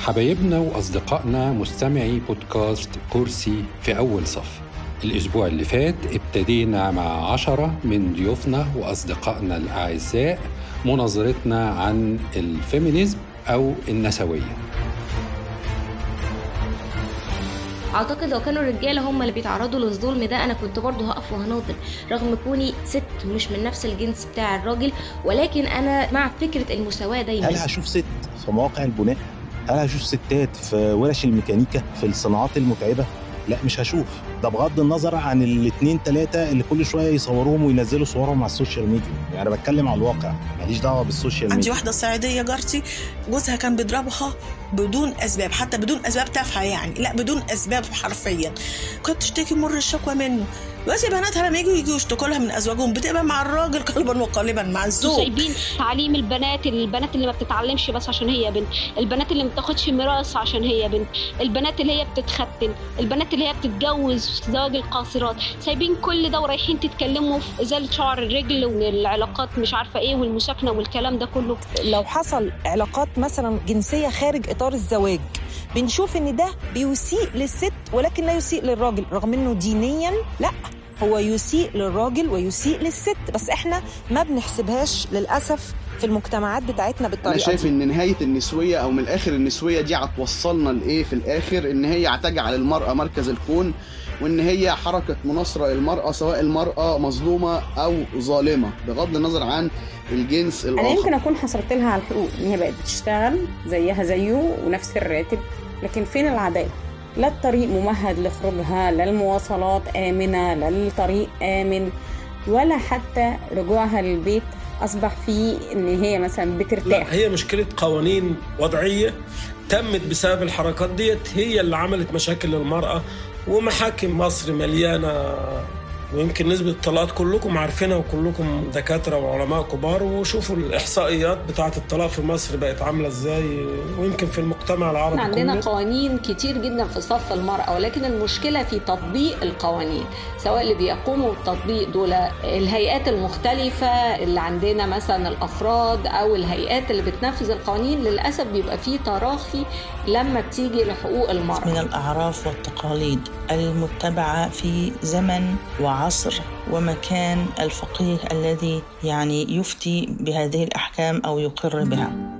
حبايبنا وأصدقائنا مستمعي بودكاست كرسي في أول صف. الأسبوع اللي فات ابتدينا مع عشرة من ضيوفنا وأصدقائنا الأعزاء مناظرتنا عن الفيمينيزم أو النسوية. أعتقد لو كانوا الرجالة هم اللي بيتعرضوا للظلم ده أنا كنت برضه هقف وهناضل رغم كوني ست مش من نفس الجنس بتاع الراجل ولكن أنا مع فكرة المساواة دايما. هل هشوف ست في مواقع البناء هل هشوف ستات في ورش الميكانيكا في الصناعات المتعبة. لا مش هشوف. ده بغض النظر عن الاثنين ثلاثة اللي كل شوية يصوروهم وينزلوا صورهم على ال social media. يعني أنا بتكلم على الواقع ماليش دعوة بال social media. عندي واحدة صعيدية جارتي جوزها كان بيضربها بدون أسباب حتى بدون أسباب تافهة يعني لا بدون أسباب حرفيا. كنت تشتكي مر الشكوى منه. دلوقتي بناتها لما يجوا يجوا يشتكوا لها من أزواجهم بتبقى مع الراجل قلبا وقالبا مع الزوج. سايبين تعليم البنات البنات اللي ما بتتعلمش بس عشان هي بنت. البنات اللي ما بتاخدش ميراث عشان هي بنت. البنات اللي هي بتتختن. البنات اللي هي بتتجوز زواج القاصرات. سايبين كل ده ورايحين تتكلموا في ازاله شعر الرجل والعلاقات مش عارفة إيه والمساكنة والكلام ده كله. لو حصل علاقات مثلا جنسية خارج إطار الزواج بنشوف إن ده بيسيء للست ولكن لا يسيء للراجل رغم إنه دينيا لا هو يسيء للراجل ويسيء للست بس إحنا ما بنحسبهاش للأسف في المجتمعات بتاعتنا بالطريقة أنا شايف. إن نهاية النسوية أو من الآخر النسوية دي هتوصلنا لإيه في الآخر؟ إن هي هتجعل المراه مركز الكون. وإن هي حركة مناصرة للمرأة سواء المرأة مظلومة أو ظالمة بغض النظر عن الجنس الآخر. أنا يمكن أكون حصرت لها على الحقوق إن هي بقت بتشتغل زيها زيه ونفس الراتب لكن فين العدالة؟ لا الطريق ممهد لخروجها لا المواصلات آمنة لا الطريق آمن ولا حتى رجوعها للبيت أصبح فيه إن هي مثلا بترتاح. لا هي مشكلة قوانين وضعية تمت بسبب الحركات ديت هي اللي عملت مشاكل للمرأة ومحاكم مصر مليانة ويمكن نسبة الطلاقات كلكم عارفينها وكلكم دكاترة وعلماء كبار وشوفوا الإحصائيات بتاعة الطلاق في مصر بقت عاملة إزاي ويمكن في المجتمع العربي عندنا كله. قوانين كتير جدا في صف المرأة ولكن المشكلة في تطبيق القوانين سواء اللي بيقوموا بالتطبيق دول الهيئات المختلفة اللي عندنا مثلا الأفراد أو الهيئات اللي بتنفذ القوانين للأسف بيبقى فيه تراخي لما بتيجي لحقوق المرأة. من الأعراف والتقاليد المتبعة في زمن وعصر ومكان الفقيه الذي يعني يفتي بهذه الأحكام أو يقر بها.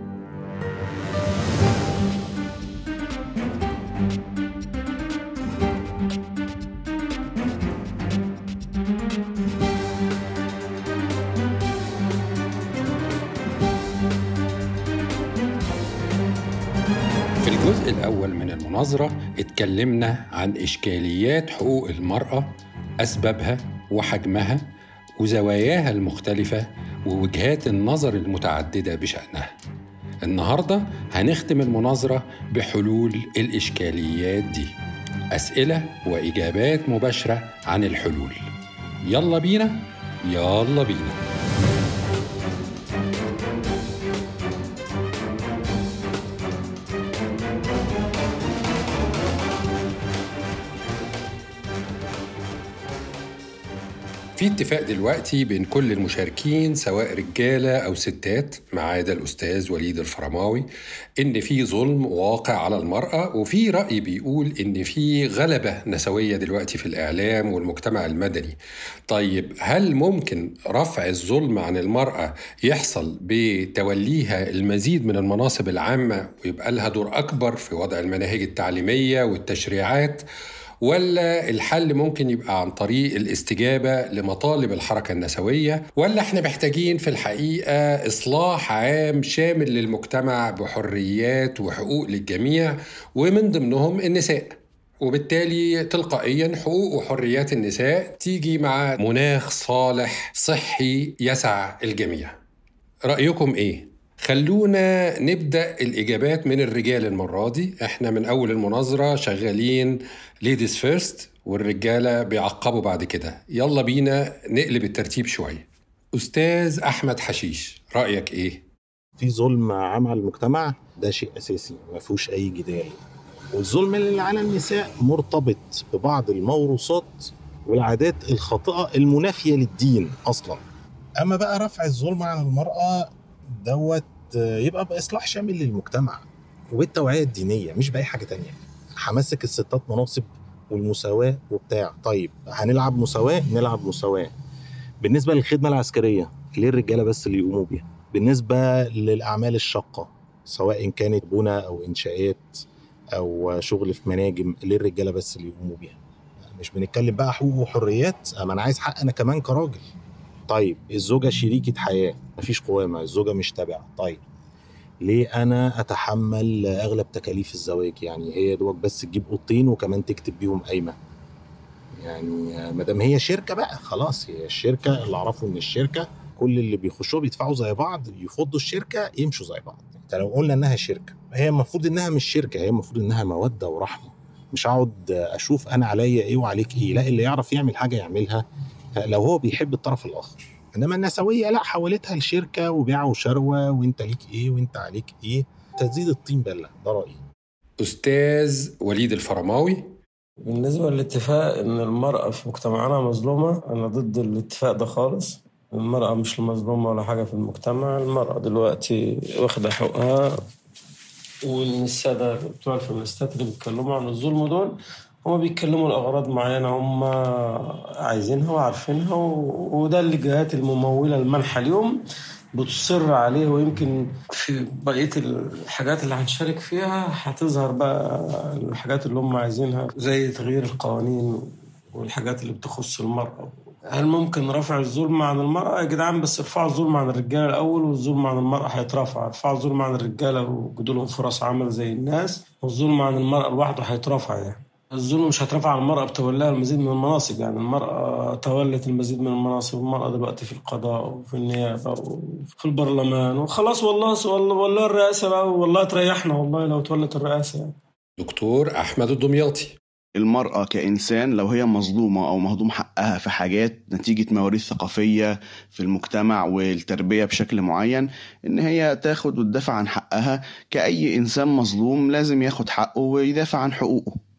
الأول من المناظرة اتكلمنا عن إشكاليات حقوق المرأة أسبابها وحجمها وزواياها المختلفة ووجهات النظر المتعددة بشأنها. النهاردة هنختم المناظرة بحلول الإشكاليات دي. أسئلة وإجابات مباشرة عن الحلول. يلا بينا يلا بينا. في اتفاق دلوقتي بين كل المشاركين سواء رجالة أو ستات ما عدا الأستاذ وليد الفرماوي إن في ظلم واقع على المرأة وفي رأي بيقول إن في غلبة نسوية دلوقتي في الإعلام والمجتمع المدني. طيب هل ممكن رفع الظلم عن المرأة يحصل بتوليها المزيد من المناصب العامة ويبقى لها دور أكبر في وضع المناهج التعليمية والتشريعات؟ ولا الحل ممكن يبقى عن طريق الاستجابة لمطالب الحركة النسوية ولا إحنا محتاجين في الحقيقة إصلاح عام شامل للمجتمع بحريات وحقوق للجميع ومن ضمنهم النساء وبالتالي تلقائيا حقوق وحريات النساء تيجي مع مناخ صالح صحي يسع الجميع رأيكم إيه؟ خلونا نبدأ الإجابات من الرجال المرة دي. إحنا من أول المناظرة شغالين Ladies first والرجالة بيعقبوا بعد كده. يلا بينا نقلب الترتيب شوية. أستاذ أحمد حشيش رأيك إيه؟ في ظلم عام على المجتمع ده شيء أساسي ما فيهوش أي جدال. والظلم اللي على النساء مرتبط ببعض الموروثات والعادات الخاطئة المنافية للدين أصلا. أما بقى رفع الظلم على المرأة دوت يبقى باصلاح شامل للمجتمع وبالتوعيه الدينية مش بأي حاجة تانية. همسك الستات مناصب والمساواة وبتاع. طيب هنلعب مساواة؟ نلعب مساواة. بالنسبة للخدمة العسكرية ليه الرجالة بس اللي يقوموا بيها؟ بالنسبة للأعمال الشاقة سواء كانت بنى أو إنشاءات أو شغل في مناجم ليه الرجالة بس اللي يقوموا بيها؟ مش بنتكلم بقى حقوق وحريات؟ ما أنا عايز حق أنا كمان كراجل. طيب الزوجة شريكة حياة مفيش قوامة الزوجة مش تابعة. طيب ليه أنا أتحمل أغلب تكاليف الزواج؟ يعني هي دوك بس تجيب أوضتين وكمان تكتب بيهم قايمة. يعني ما دام هي شركة بقى خلاص هي الشركة اللي أعرفه إن الشركة كل اللي بيخشوا بيدفعوا زي بعض يفضوا الشركة يمشوا زي بعض. انت لو قلنا إنها شركة هي المفروض إنها مش شركة هي المفروض إنها مودة ورحمة. مش اقعد أشوف أنا عليا إيه وعليك إيه. لا اللي يعرف يعمل حاجة يعملها لو هو بيحب الطرف الآخر. إنما النسوية لا حولتها لشركه وبيع وشروة وإنت ليك إيه وإنت عليك إيه. تزيد الطين بلة ده رأيي. أستاذ وليد الفرماوي. بالنسبة للاتفاق إن المرأة في مجتمعنا مظلومة أنا ضد الاتفاق ده خالص. المرأة مش المظلومة ولا حاجة في المجتمع. المرأة دلوقتي واخدة حقوقها وإن السادة بتوع الفيمينيستات اللي بيتكلموا عن الظلم دول. هما بيتكلموا لأغراض معينة هما عايزينها وعارفينها وده الجهات الممولة المنحة اليوم بتصر عليه ويمكن في بقية الحاجات اللي هنشارك فيها هتظهر بقى الحاجات اللي هم عايزينها زي تغيير القوانين والحاجات اللي بتخص المرأة. هل ممكن رفع الظلم عن المرأة؟ يا جدعان بس ارفعوا الظلم عن الرجالة الأول والظلم عن المرأة هيترفع. ارفعوا الظلم عن الرجالة وجدوا لهم فرص عمل زي الناس والظلم عن المرأة لوحده هيترفع يعني. الظلم مش هيترفع عن المرأة بتولاها المزيد من المناصب. يعني المرأة تولت المزيد من المناصب المرأة دلوقتي في القضاء وفي النيابة وفي البرلمان. وخلاص والله والله, والله الرئاسة بقى والله تريحنا والله لو تولت الرئاسة يعني. دكتور أحمد الدمياطي. المرأة كإنسان لو هي مظلومة أو مهضوم حقها في حاجات نتيجة مواريث ثقافية في المجتمع والتربية بشكل معين إن هي تاخد وتدافع عن حقها. كأي إنسان مظلوم لازم ياخد حقه ويدافع عن حقوقه.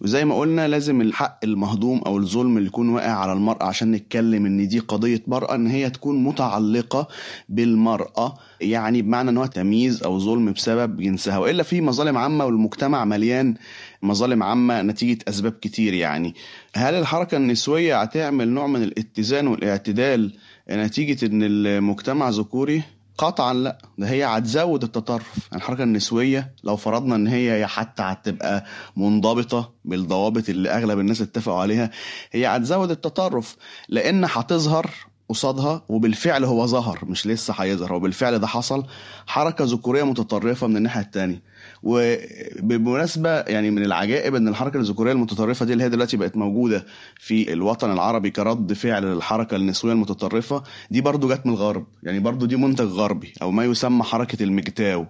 وزي ما قلنا لازم الحق المهضوم أو الظلم اللي يكون واقع على المرأة عشان نتكلم إن دي قضية مرأة إن هي تكون متعلقة بالمرأة يعني بمعنى إن هو تمييز أو ظلم بسبب جنسها. وإلا في مظالم عامة والمجتمع مليان مظالم عامة نتيجة أسباب كتير يعني. هل الحركة النسوية هتعمل نوع من الاتزان والاعتدال نتيجة إن المجتمع ذكوري؟ قطعا لا ده هي هتزود التطرف. يعني الحركة النسوية لو فرضنا إن هي حتى هتبقى منضبطة بالضوابط اللي أغلب الناس اتفقوا عليها هي هتزود التطرف لأن هتظهر قصادها وبالفعل هو ظهر مش لسه هيظهر هو بالفعل ده حصل. حركة ذكورية متطرفة من الناحية التانية. وبمناسبة يعني من العجائب إن الحركة الذكورية المتطرفة دي اللي هي دلوقتي بقت موجودة في الوطن العربي كرد فعل للحركه النسوية المتطرفة دي برضو جت من الغرب. يعني برضو دي منتج غربي أو ما يسمى حركة المجتاو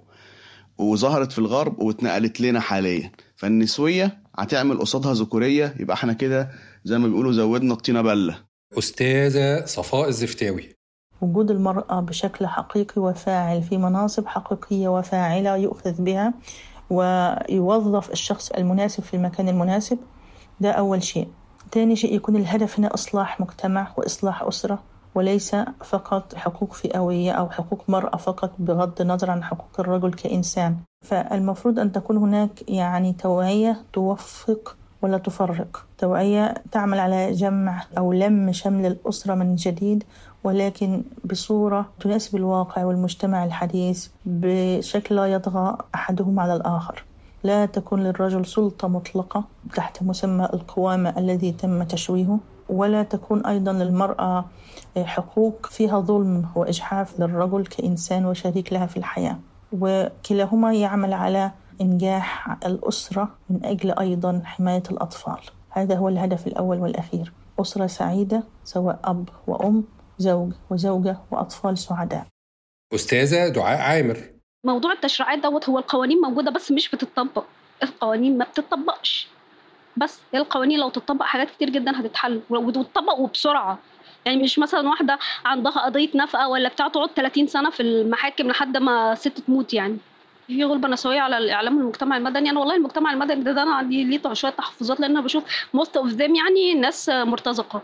وظهرت في الغرب واتنقلت لنا حاليا. فالنسوية هتعمل قصادها ذكورية يبقى إحنا كده زي ما بيقولوا زودنا الطينة بلة. أستاذة صفاء الزفتاوي. وجود المرأة بشكل حقيقي وفاعل في مناصب حقيقية وفاعلة يؤخذ بها ويوظف الشخص المناسب في المكان المناسب ده أول شيء. ثاني شيء يكون الهدف هنا إصلاح مجتمع وإصلاح أسرة وليس فقط حقوق فئوية أو حقوق مرأة فقط بغض النظر عن حقوق الرجل كإنسان. فالمفروض أن تكون هناك يعني توعية توفق ولا تفرق. توعية تعمل على جمع أو لم شمل الأسرة من جديد ولكن بصورة تناسب الواقع والمجتمع الحديث بشكل لا يطغى أحدهم على الآخر. لا تكون للرجل سلطة مطلقة تحت مسمى القوامة الذي تم تشويهه ولا تكون أيضا للمرأة حقوق فيها ظلم وإجحاف للرجل كإنسان وشريك لها في الحياة. وكلاهما يعمل على إنجاح الأسرة من أجل أيضا حماية الأطفال. هذا هو الهدف الأول والأخير. أسرة سعيدة سواء أب وأم زوج وزوجة وأطفال سعداء. أستاذة دعاء عامر. موضوع التشريعات دوت هو القوانين موجودة بس مش بتطبق القوانين ما بتطبقش بس هي القوانين لو تطبق حاجات كتير جدا هتتحل وتطبق وبسرعة. يعني مش مثلا واحدة عندها قضية نفقة ولا بتاع تقعد 30 سنة في المحاكم لحد ما ست تموت يعني. في غلبة نسوية على الإعلام المجتمع المدني. أنا والله المجتمع المدني ده, ده أنا عندي ليه شوية تحفظات لأن أنا بشوف موست أوف ذيم يعني ناس مرتزقة.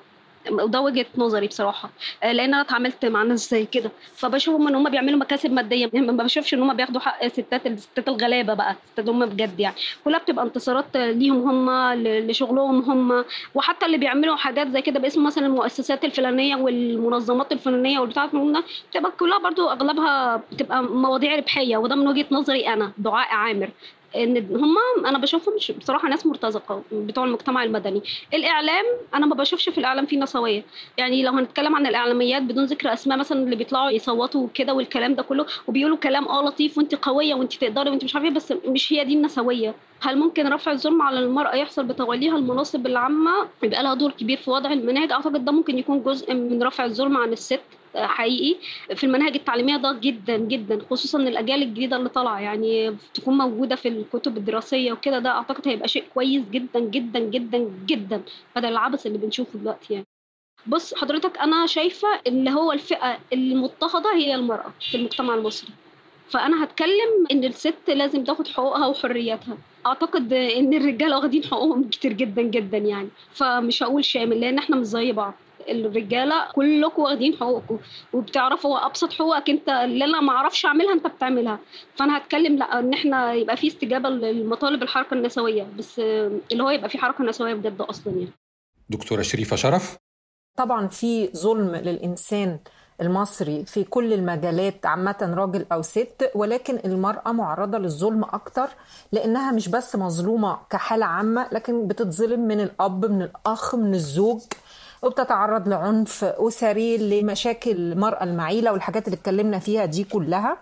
وده وجهة نظري بصراحة. آه، لأن أنا اتعاملت مع ناس زي كده. فبشوفهم إن هم بيعملوا مكاسب مادية. يعني ما بشوفش إن هم بياخدوا حق ستات الستات الغلابة بقى الستات هم بجد يعني. كلها بتبقى انتصارات ليهم هم لشغلهم هم. وحتى اللي بيعملوا حاجات زي كده باسم مثلا المؤسسات الفلانية والمنظمات الفلانية والبتاع بتبقى كلها برضو أغلبها بتبقى مواضيع ربحية. وده من وجهة نظري أنا دعاء عامر. إن هم أنا بشوفهم بصراحة ناس مرتزقة بتوع المجتمع المدني. الإعلام أنا ما بشوفش في الإعلام فيه نسوية. يعني لو هنتكلم عن الإعلاميات بدون ذكر أسماء مثلا اللي بيطلعوا يصوتوا كده والكلام ده كله وبيقولوا كلام آه لطيف وأنت قوية وأنت تقدري وأنت مش عارفة إيه، بس مش هي دي النسوية. هل ممكن رفع الظلم على المرأة يحصل بتوليها المناصب العامة؟ يبقى لها دور كبير في وضع المناهج. أعتقد ده ممكن يكون جزء من رفع الظلم عن الست. حقيقي في المناهج التعليمية ده جدا جدا خصوصا الأجيال الجديدة اللي طالعة. يعني تكون موجودة في الكتب الدراسية وكده ده أعتقد هيبقى شيء كويس جدا جدا جدا جدا. بدل العبث اللي بنشوفه دلوقتي يعني. بص حضرتك أنا شايفة اللي هو الفئة المضطهدة هي المرأة في المجتمع المصري. فأنا هتكلم إن الست لازم تاخد حقوقها وحرياتها. أعتقد إن الرجاله واخدين حقوقهم كتير جدا جدا يعني. فمش هقول شامل لأن إحنا مش زي بعض. الرجالة كلكم واخدين حقوقكم وبتعرفوا أبسط حقوقك أنت اللي أنا ما أعرفش أعملها أنت بتعملها. فأنا هتكلم لا إن إحنا يبقى في استجابة لمطالب الحركة النسوية بس اللي هو يبقى في حركة نسوية بجد أصلا يعني. دكتورة شريفة شرف. طبعا في ظلم للإنسان المصري في كل المجالات عامة راجل أو ست ولكن المرأة معرضة للظلم أكتر لأنها مش بس مظلومة كحالة عامة لكن بتتظلم من الأب من الأخ من الزوج. وبتتعرض لعنف أسري لمشاكل المرأة المعيلة والحاجات اللي اتكلمنا فيها دي كلها.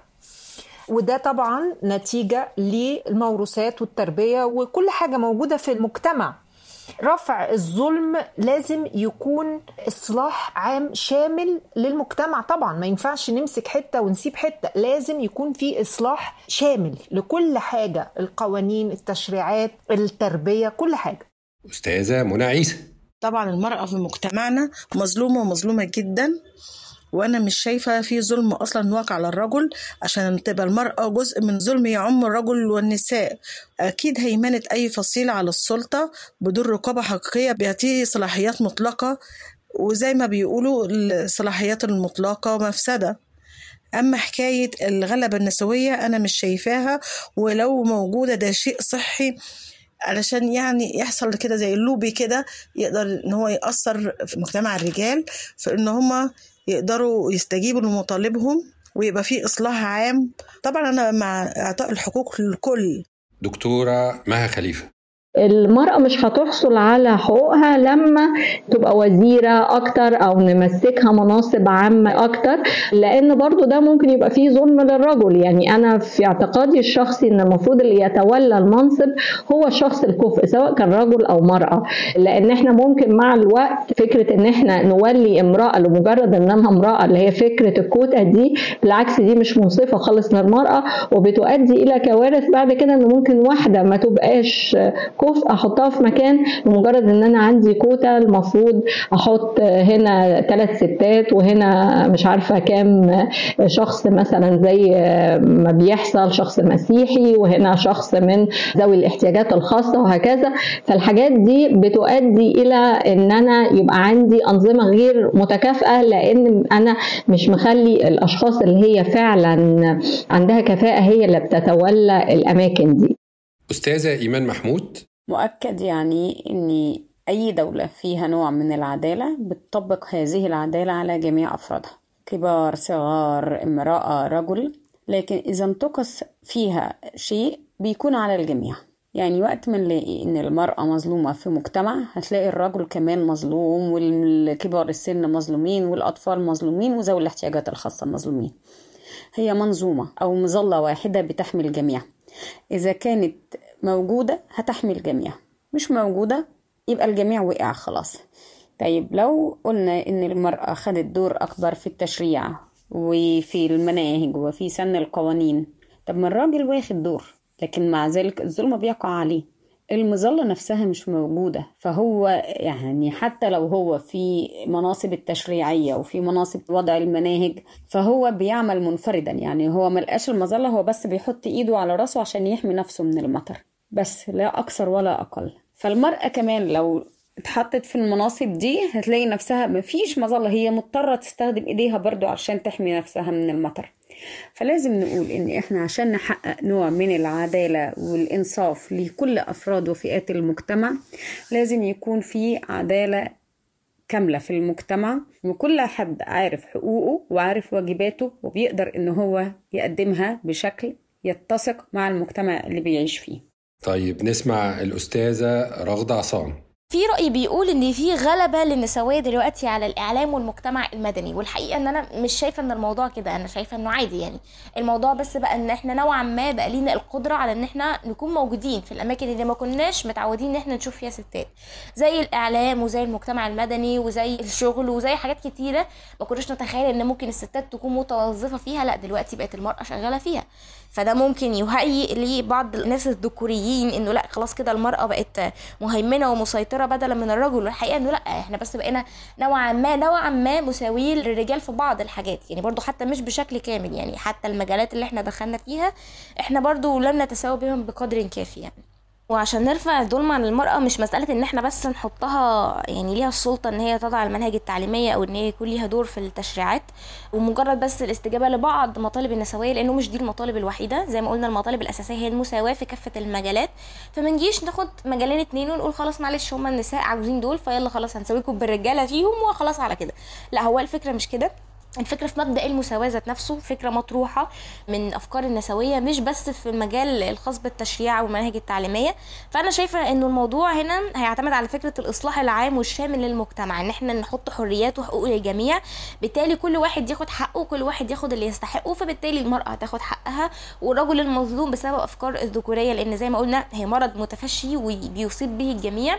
وده طبعا نتيجة للموروثات والتربية وكل حاجة موجودة في المجتمع. رفع الظلم لازم يكون إصلاح عام شامل للمجتمع طبعا. ما ينفعش نمسك حتة ونسيب حتة. لازم يكون في إصلاح شامل لكل حاجة. القوانين التشريعات التربية كل حاجة. أستاذة منى عيسى. طبعا المرأة في مجتمعنا مظلومة ومظلومة جدا وأنا مش شايفة في ظلم أصلا واقع على الرجل عشان تبقى المرأة جزء من ظلم يعم الرجل والنساء. أكيد هيمنه أي فصيل على السلطة بدون رقابة حقيقية بيعطيه صلاحيات مطلقة وزي ما بيقولوا الصلاحيات المطلقة مفسدة. أما حكاية الغلبة النسوية أنا مش شايفاها ولو موجودة ده شيء صحي علشان يعني يحصل كده زي اللوبي كده يقدر إن هو يأثر في مجتمع الرجال في ان هما يقدروا يستجيبوا لمطالبهم ويبقى في إصلاح عام. طبعا أنا مع إعطاء الحقوق للكل. دكتورة مها خليفة. المرأة مش هتحصل على حقوقها لما تبقى وزيرة أكتر أو نمسكها مناصب عامة أكتر لأن برضو ده ممكن يبقى فيه ظلم للرجل. يعني أنا في اعتقادي الشخصي أن المفروض اللي يتولى المنصب هو الشخص الكفء سواء كان رجل أو مرأة. لأن إحنا ممكن مع الوقت فكرة أن إحنا نولي امرأة لمجرد أنها امرأة اللي هي فكرة الكوتا دي بالعكس دي مش منصفة خالص للمرأة وبتؤدي إلى كوارث بعد كده أن ممكن واحدة ما تبقاش كفء أحطها في مكان لمجرد إن أنا عندي كوتا المفروض أحط هنا ثلاث ستات وهنا مش عارفة كام شخص مثلا زي ما بيحصل شخص مسيحي وهنا شخص من ذوي الاحتياجات الخاصة وهكذا. فالحاجات دي بتؤدي إلى إن أنا يبقى عندي أنظمة غير متكافئة لأن أنا مش مخلي الأشخاص اللي هي فعلا عندها كفاءة هي اللي بتتولى الأماكن دي. أستاذة إيمان محمود مؤكد يعني ان أي دولة فيها نوع من العدالة بتطبق هذه العدالة على جميع أفرادها كبار صغار امرأة رجل لكن إذا انتقص فيها شيء بيكون على الجميع. يعني وقت ما نلاقي إن المرأة مظلومة في مجتمع هتلاقي الرجل كمان مظلوم والكبار السن مظلومين والأطفال مظلومين وذوي الاحتياجات الخاصة مظلومين. هي منظومة أو مظلة واحدة بتحمي الجميع. إذا كانت موجودة هتحمي الجميع. مش موجودة يبقى الجميع وقع خلاص. طيب لو قلنا إن المرأة خدت دور أكبر في التشريع وفي المناهج وفي سن القوانين طب ما الراجل واخد دور لكن مع ذلك الظلم بيقع عليه. المظلة نفسها مش موجودة. فهو يعني حتى لو هو في مناصب التشريعية وفي مناصب وضع المناهج فهو بيعمل منفردا. يعني هو ملقاش المظلة هو بس بيحط إيده على راسه عشان يحمي نفسه من المطر. بس لا أكثر ولا أقل. فالمرأة كمان لو اتحطت في المناصب دي هتلاقي نفسها مفيش مظلة هي مضطرة تستخدم إيديها برضو عشان تحمي نفسها من المطر. فلازم نقول إن إحنا عشان نحقق نوع من العدالة والإنصاف لكل أفراد وفئات المجتمع لازم يكون في عدالة كاملة في المجتمع وكل حد عارف حقوقه وعارف واجباته وبيقدر إن هو يقدمها بشكل يتسق مع المجتمع اللي بيعيش فيه. طيب نسمع الأستاذة رغدة عصام. في رأي بيقول إن في غلبة للنسوية دلوقتي على الإعلام والمجتمع المدني والحقيقة إن أنا مش شايفة إن الموضوع كده أنا شايفة إنه عادي يعني. الموضوع بس بقى إن إحنا نوعا ما بقى لينا القدرة على إن إحنا نكون موجودين في الأماكن اللي ما كناش متعودين إن إحنا نشوف فيها ستات. زي الإعلام وزي المجتمع المدني وزي الشغل وزي حاجات كتيرة ما كناش نتخيل إن ممكن الستات تكون متوظفة فيها لأ دلوقتي بقت المرأة شغالة فيها. فده ممكن يهيئ لبعض الناس الذكوريين إنه لأ خلاص كده المرأة بقت مهيمنة ومسيطرة بدلا من الرجل. والحقيقة إنه لأ إحنا بس بقينا نوعا ما نوعا ما مساويين للرجال في بعض الحاجات. يعني برضو حتى مش بشكل كامل يعني حتى المجالات اللي إحنا دخلنا فيها إحنا برضو لم نتساوى بهم بقدر كافي يعني. وعشان نرفع الظلم عن المرأة مش مسألة إن إحنا بس نحطها يعني ليها السلطة إن هي تضع المناهج التعليمية أو إن هي يكون ليها دور في التشريعات ومجرد بس الاستجابة لبعض مطالب النسوية لأنه مش دي المطالب الوحيدة. زي ما قلنا المطالب الأساسية هي المساواة في كافة المجالات. فمنجيش ناخد مجالين اتنين ونقول خلاص معلش هما النساء عاوزين دول فيلا خلاص هنسويكم بالرجالة فيهم وخلاص على كده. لا هو الفكرة مش كده. الفكرة في مبدأ المساواة ذات نفسه فكرة مطروحة من أفكار النسوية مش بس في المجال الخاص بالتشريع والمناهج التعليمية. فأنا شايفة إنه الموضوع هنا هيعتمد على فكرة الإصلاح العام والشامل للمجتمع إن إحنا نحط حريات وحقوق للجميع بالتالي كل واحد ياخد حقه وكل واحد ياخد اللي يستحقه فبالتالي المرأة هتاخد حقها. والرجل المظلوم بسبب أفكار الذكورية لأن زي ما قلنا هي مرض متفشي وبيصيب به الجميع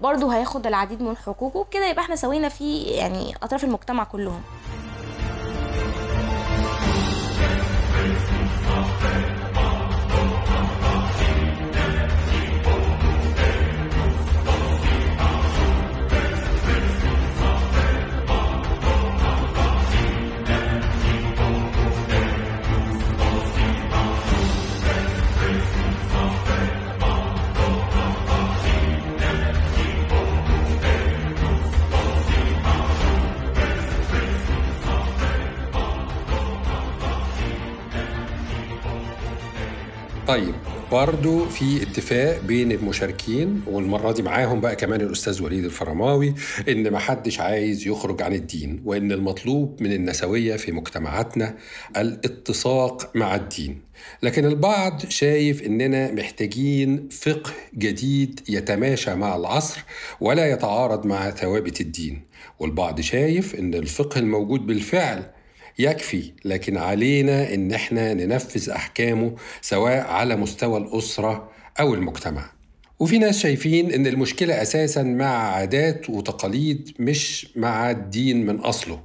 برضه هياخد العديد من حقوقه كده يبقى إحنا سوينا في يعني أطراف المجتمع كلهم. Thank you. طيب برضو في اتفاق بين المشاركين والمرة دي معاهم بقى كمان الأستاذ وليد الفرماوي إن محدش عايز يخرج عن الدين وإن المطلوب من النسوية في مجتمعاتنا الاتساق مع الدين. لكن البعض شايف إننا محتاجين فقه جديد يتماشى مع العصر ولا يتعارض مع ثوابت الدين. والبعض شايف إن الفقه الموجود بالفعل يكفي لكن علينا إن إحنا ننفذ أحكامه سواء على مستوى الأسرة أو المجتمع. وفي ناس شايفين إن المشكلة أساسا مع عادات وتقاليد مش مع الدين من أصله.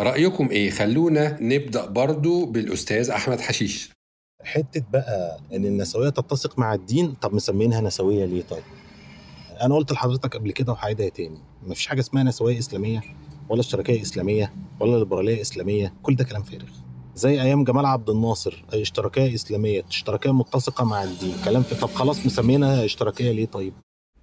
رأيكم إيه؟ خلونا نبدأ برضو بالأستاذ أحمد حشيش. حتة بقى إن النسوية تتسق مع الدين طب مسمينها نسوية ليه طيب؟ أنا قلت لحضرتك قبل كده وهعيدها تاني. مفيش حاجة اسمها نسوية إسلامية؟ ولا اشتراكيه اسلاميه ولا ليبراليه اسلاميه كل ده كلام فارغ. زي أيام جمال عبد الناصر اشتراكية إسلامية اشتراكية متسقة مع الدين. كلام في طب خلاص مسمينها اشتراكية ليه طيب؟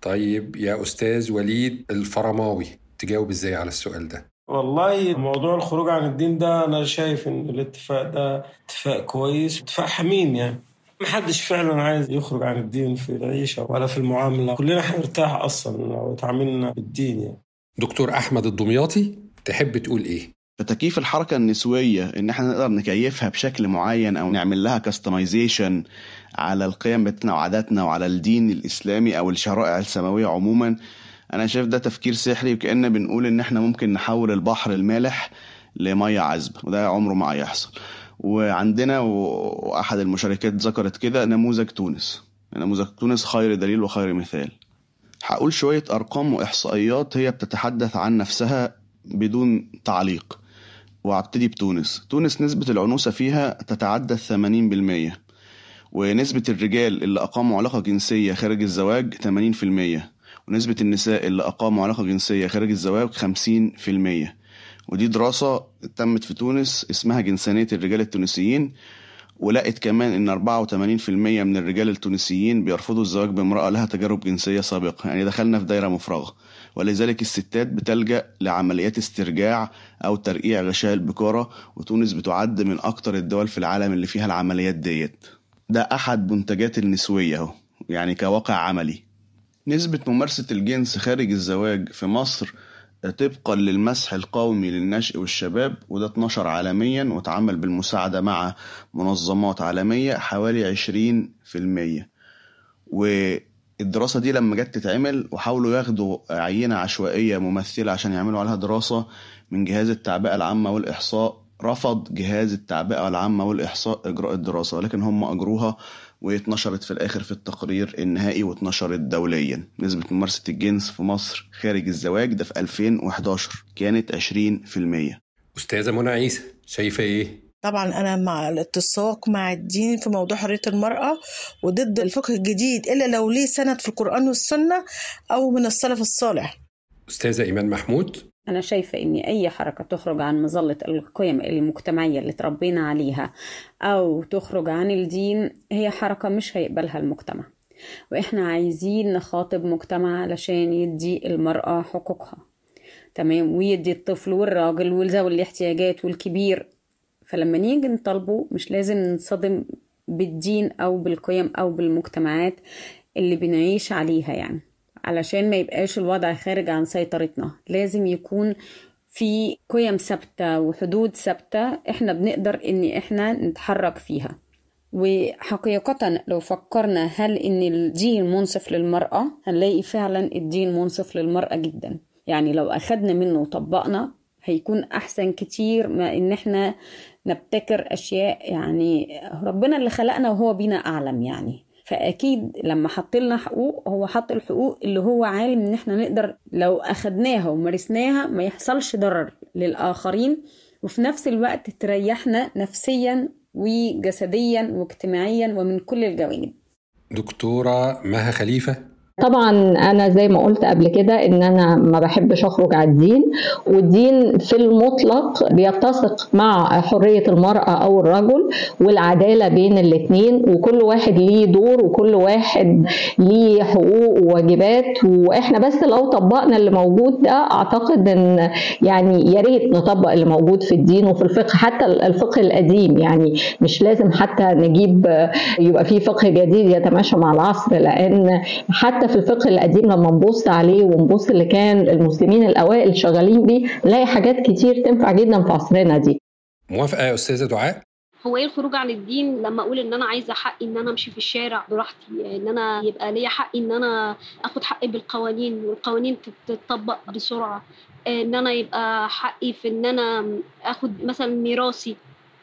طيب يا أستاذ وليد الفرماوي تجاوب إزاي على السؤال ده؟ والله موضوع الخروج عن الدين ده أنا شايف إن الاتفاق ده اتفاق كويس اتفاق حميم يعني. محدش فعلا عايز يخرج عن الدين في العيشة ولا في المعاملة. كلنا هنرتاح أصلا لو اتعاملنا بالدين يعني. دكتور أحمد الدمياطي تحب تقول إيه؟ فتكييف الحركة النسوية إن إحنا نقدر نكيفها بشكل معين أو نعمل لها كاستمايزيشن على القيم بتاعتنا وعاداتنا وعلى الدين الإسلامي أو الشرائع السماوية عموما أنا شايف ده تفكير سحري وكأننا بنقول إن إحنا ممكن نحول البحر المالح لمية عذبة وده عمره ما هيحصل. وعندنا وأحد المشاركات ذكرت كده نموذج تونس. نموذج تونس خير دليل وخير مثال. هقول شوية أرقام وإحصائيات هي بتتحدث عن نفسها بدون تعليق. وهبتدي بتونس. تونس نسبة العنوسة فيها تتعدى الثمانين بالمية. ونسبة الرجال اللي أقاموا علاقة جنسية خارج الزواج 80% ونسبة النساء اللي أقاموا علاقة جنسية خارج الزواج 50% ودي دراسة تمت في تونس اسمها جنسانية الرجال التونسيين. ولقت كمان إن 84% من الرجال التونسيين بيرفضوا الزواج بامرأة لها تجارب جنسية سابقة يعني دخلنا في دايرة مفرغة. ولذلك الستات بتلجأ لعمليات استرجاع أو ترقيع غشاء البكارة وتونس بتعد من أكتر الدول في العالم اللي فيها العمليات ديت. ده أحد منتجات النسوية أهو يعني كواقع عملي. نسبة ممارسة الجنس خارج الزواج في مصر طبقا للمسح القومي للنشء والشباب وده 12 عالميا وتعمل بالمساعدة مع منظمات عالمية حوالي 20% والدراسة دي لما جت تتعمل وحاولوا ياخدوا عينة عشوائية ممثلة عشان يعملوا عليها دراسة من جهاز التعبئة العامة والإحصاء رفض جهاز التعبئة العامة والإحصاء إجراء الدراسة ولكن هم أجروها واتنشرت في الآخر في التقرير النهائي واتنشرت دوليا. نسبة ممارسة الجنس في مصر خارج الزواج ده في 2011 كانت 20% أستاذة منى عيسى شايفة إيه؟ طبعا أنا مع الاتساق مع الدين في موضوع حرية المرأة وضد الفقه الجديد إلا لو ليه سند في القرآن والسنة أو من السلف الصالح. أستاذة إيمان محمود. أنا شايفة إن أي حركة تخرج عن مظلة القيم المجتمعية اللي تربينا عليها أو تخرج عن الدين هي حركة مش هيقبلها المجتمع. وإحنا عايزين نخاطب مجتمع علشان يدي المرأة حقوقها. تمام؟ ويدي الطفل والراجل وذوي الاحتياجات والكبير. فلما نيجي نطالبه مش لازم ننصدم بالدين أو بالقيم أو بالمجتمعات اللي بنعيش عليها يعني. علشان ما يبقاش الوضع خارج عن سيطرتنا. لازم يكون في قيم ثابتة وحدود ثابتة إحنا بنقدر إن إحنا نتحرك فيها. وحقيقة لو فكرنا هل إن الدين منصف للمرأة هنلاقي فعلا الدين منصف للمرأة جدا. يعني لو أخدنا منه وطبقنا هيكون أحسن كتير ما إن إحنا نبتكر أشياء يعني ربنا اللي خلقنا وهو بينا أعلم يعني. فأكيد لما حط لنا حقوق هو حط الحقوق اللي هو عالم إن إحنا نقدر لو أخدناها ومارسناها ما يحصلش ضرر للآخرين وفي نفس الوقت تريحنا نفسيا وجسديا واجتماعيا ومن كل الجوانب. دكتورة مها خليفة طبعا أنا زي ما قلت قبل كده إن أنا ما بحبش أخرج على الدين والدين في المطلق بيتسق مع حرية المرأة أو الرجل والعدالة بين الاثنين وكل واحد ليه دور وكل واحد ليه حقوق وواجبات. وإحنا بس لو طبقنا اللي موجود ده أعتقد إن يعني يا ريت نطبق اللي موجود في الدين وفي الفقه حتى الفقه القديم. يعني مش لازم حتى نجيب يبقى في فقه جديد يتماشى مع العصر لأن حتى في الفقه القديم لما نبص عليه ونبص اللي كان المسلمين الأوائل شغالين بيه نلاقي حاجات كتير تنفع جدا في عصرنا دي. موافقة يا أستاذة دعاء؟ هو إيه الخروج عن الدين لما أقول إن أنا عايزة حقي إن أنا أمشي في الشارع براحتي؟ إن أنا يبقى ليا حقي إن أنا آخد حقي بالقوانين والقوانين تتطبق بسرعة. إن أنا يبقى حقي في إن أنا آخد مثلا ميراثي.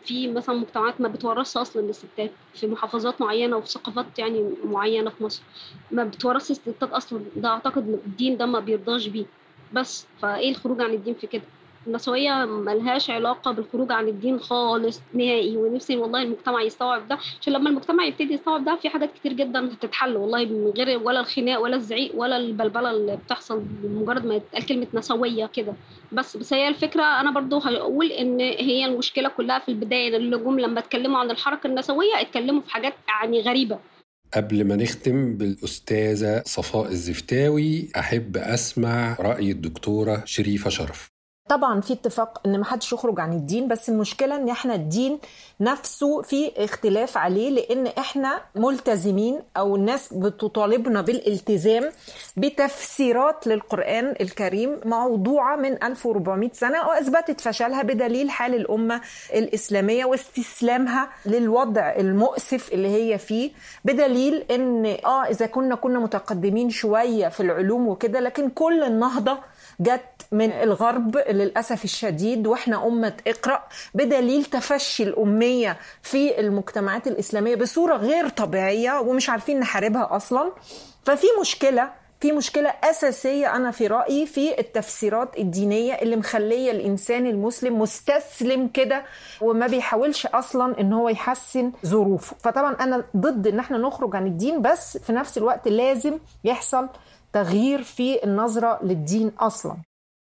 في مثلا مجتمعات ما بتورثش أصلا للستات في محافظات معينة وفي ثقافات يعني معينة في مصر. ما بتورثش الستات أصلا. ده أعتقد الدين ده ما بيرضاش بيه. بس فإيه الخروج عن الدين في كده؟ النسويه ملهاش علاقة بالخروج عن الدين خالص نهائي. ونفسي والله المجتمع يستوعب ده. عشان لما المجتمع يبتدي يستوعب ده في حاجات كتير جدا هتتحل والله من غير ولا الخناق ولا الزعيق ولا البلبلة اللي بتحصل بمجرد ما يتقال كلمة نسوية كده. بس بس هي الفكرة أنا برضو هقول إن هي المشكلة كلها في البداية. اللي جم لما اتكلموا عن الحركة النسوية اتكلموا في حاجات يعني غريبة. قبل ما نختم بالأستاذة صفاء الزفتاوي أحب أسمع رأي الدكتورة شريفة شرف. طبعا في اتفاق إن ما حدش يخرج عن الدين بس المشكلة إن إحنا الدين نفسه في اختلاف عليه لأن إحنا ملتزمين أو الناس بتطالبنا بالالتزام بتفسيرات للقرآن الكريم موضوعة من 1400 سنة وأثبتت فشلها بدليل حال الأمة الإسلامية واستسلامها للوضع المؤسف اللي هي فيه. بدليل إن آه إذا كنا كنا متقدمين شوية في العلوم وكده لكن كل النهضة جت من الغرب للأسف الشديد وإحنا أمة اقرأ بدليل تفشي الأمية في المجتمعات الإسلامية بصورة غير طبيعية ومش عارفين نحاربها أصلا. ففي مشكلة في مشكلة أساسية أنا في رأيي في التفسيرات الدينية اللي مخلية الإنسان المسلم مستسلم كده وما بيحاولش أصلا إن هو يحسن ظروفه. فطبعا أنا ضد إن إحنا نخرج عن الدين بس في نفس الوقت لازم يحصل تغيير في النظرة للدين أصلا.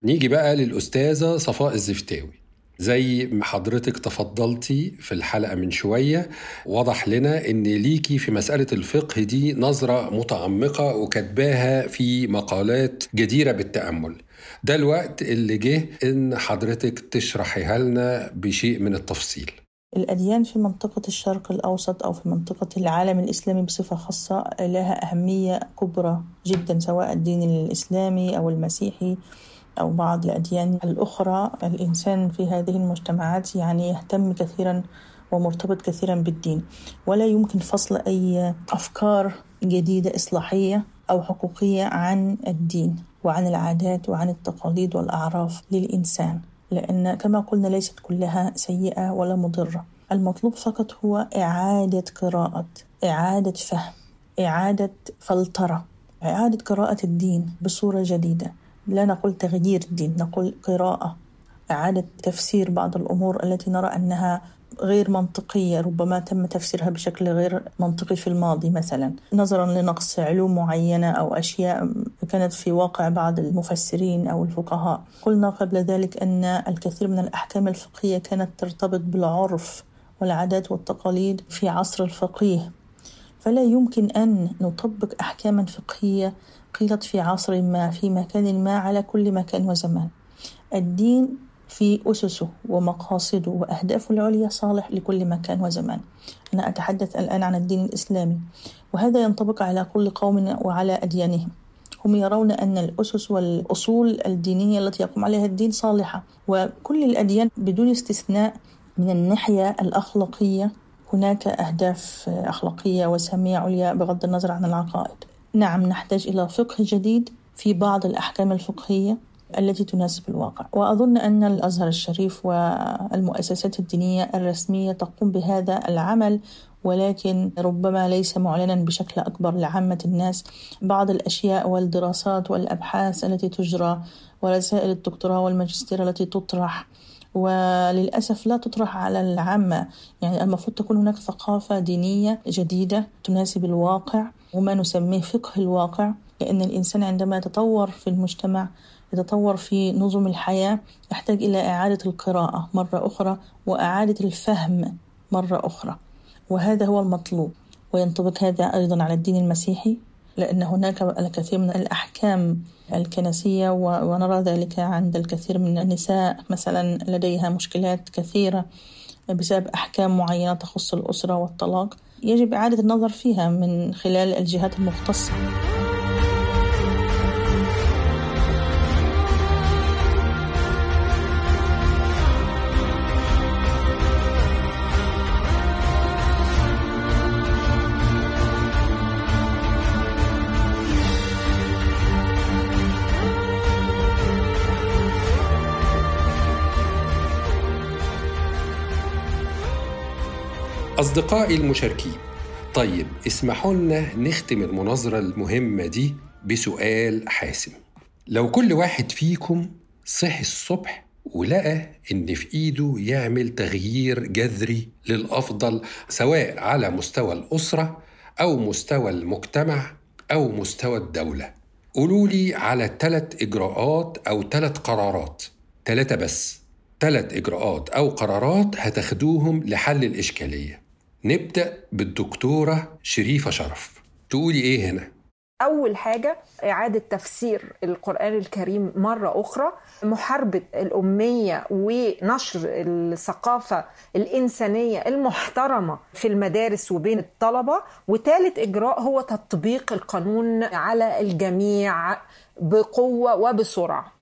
نيجي بقى للأستاذة صفاء الزفتاوي. زي ما حضرتك تفضلتي في الحلقة من شوية وضح لنا إن ليكي في مسألة الفقه دي نظرة متعمقة وكتباها في مقالات جديرة بالتأمل. ده الوقت اللي جه إن حضرتك تشرحيها لنا بشيء من التفصيل. الأديان في منطقة الشرق الأوسط أو في منطقة العالم الإسلامي بصفة خاصة لها أهمية كبرى جدا سواء الدين الإسلامي أو المسيحي. أو بعض الأديان الأخرى الإنسان في هذه المجتمعات يعني يهتم كثيرا ومرتبط كثيرا بالدين. ولا يمكن فصل أي أفكار جديدة إصلاحية أو حقوقية عن الدين وعن العادات وعن التقاليد والأعراف للإنسان لأن كما قلنا ليست كلها سيئة ولا مضرة. المطلوب فقط هو إعادة قراءة إعادة فهم إعادة فلترة إعادة قراءة الدين بصورة جديدة. لا نقول تغيير الدين نقول قراءة. إعادة تفسير بعض الأمور التي نرى أنها غير منطقية ربما تم تفسيرها بشكل غير منطقي في الماضي مثلا. نظرا لنقص علوم معينة أو أشياء كانت في واقع بعض المفسرين أو الفقهاء. قلنا قبل ذلك أن الكثير من الأحكام الفقهية كانت ترتبط بالعرف والعادات والتقاليد في عصر الفقيه. فلا يمكن أن نطبق أحكاما فقهية قيلت في عصر ما في مكان ما على كل مكان وزمان. الدين في أسسه ومقاصده وأهدافه العليا صالح لكل مكان وزمان. أنا أتحدث الآن عن الدين الإسلامي وهذا ينطبق على كل قوم وعلى أديانهم. هم يرون أن الأسس والأصول الدينية التي يقوم عليها الدين صالحة وكل الأديان بدون استثناء من الناحية الأخلاقية. هناك أهداف أخلاقية وسامية عليا بغض النظر عن العقائد. نعم نحتاج إلى فقه جديد في بعض الأحكام الفقهية التي تناسب الواقع. وأظن أن الأزهر الشريف والمؤسسات الدينية الرسمية تقوم بهذا العمل ولكن ربما ليس معلنا بشكل أكبر لعامة الناس. بعض الأشياء والدراسات والأبحاث التي تجرى ورسائل الدكتوراه والماجستير التي تطرح وللأسف لا تطرح على العامة. يعني المفروض تكون هناك ثقافة دينية جديدة تناسب الواقع. وما نسميه فقه الواقع لأن الإنسان عندما يتطور في المجتمع يتطور في نظم الحياة يحتاج إلى إعادة القراءة مرة أخرى وإعادة الفهم مرة أخرى. وهذا هو المطلوب وينطبق هذا أيضا على الدين المسيحي لأن هناك الكثير من الأحكام الكنسية ونرى ذلك عند الكثير من النساء مثلا لديها مشكلات كثيرة. بسبب أحكام معينة تخص الأسرة والطلاق يجب إعادة النظر فيها من خلال الجهات المختصة. أصدقائي المشاركين. طيب اسمحوا لنا نختم المناظرة المهمة دي بسؤال حاسم. لو كل واحد فيكم صحي الصبح ولقى إن في إيده يعمل تغيير جذري للأفضل سواء على مستوى الأسرة أو مستوى المجتمع أو مستوى الدولة. قولوا لي على ثلاث إجراءات أو ثلاث قرارات. ثلاثة بس. ثلاث إجراءات أو قرارات هتاخدوهم لحل الإشكالية. نبدأ بالدكتورة شريفة شرف تقولي إيه هنا؟ أول حاجة إعادة تفسير القرآن الكريم مرة أخرى محاربة الأمية ونشر الثقافة الإنسانية المحترمة في المدارس وبين الطلبة وثالث إجراء هو تطبيق القانون على الجميع بقوة وبسرعة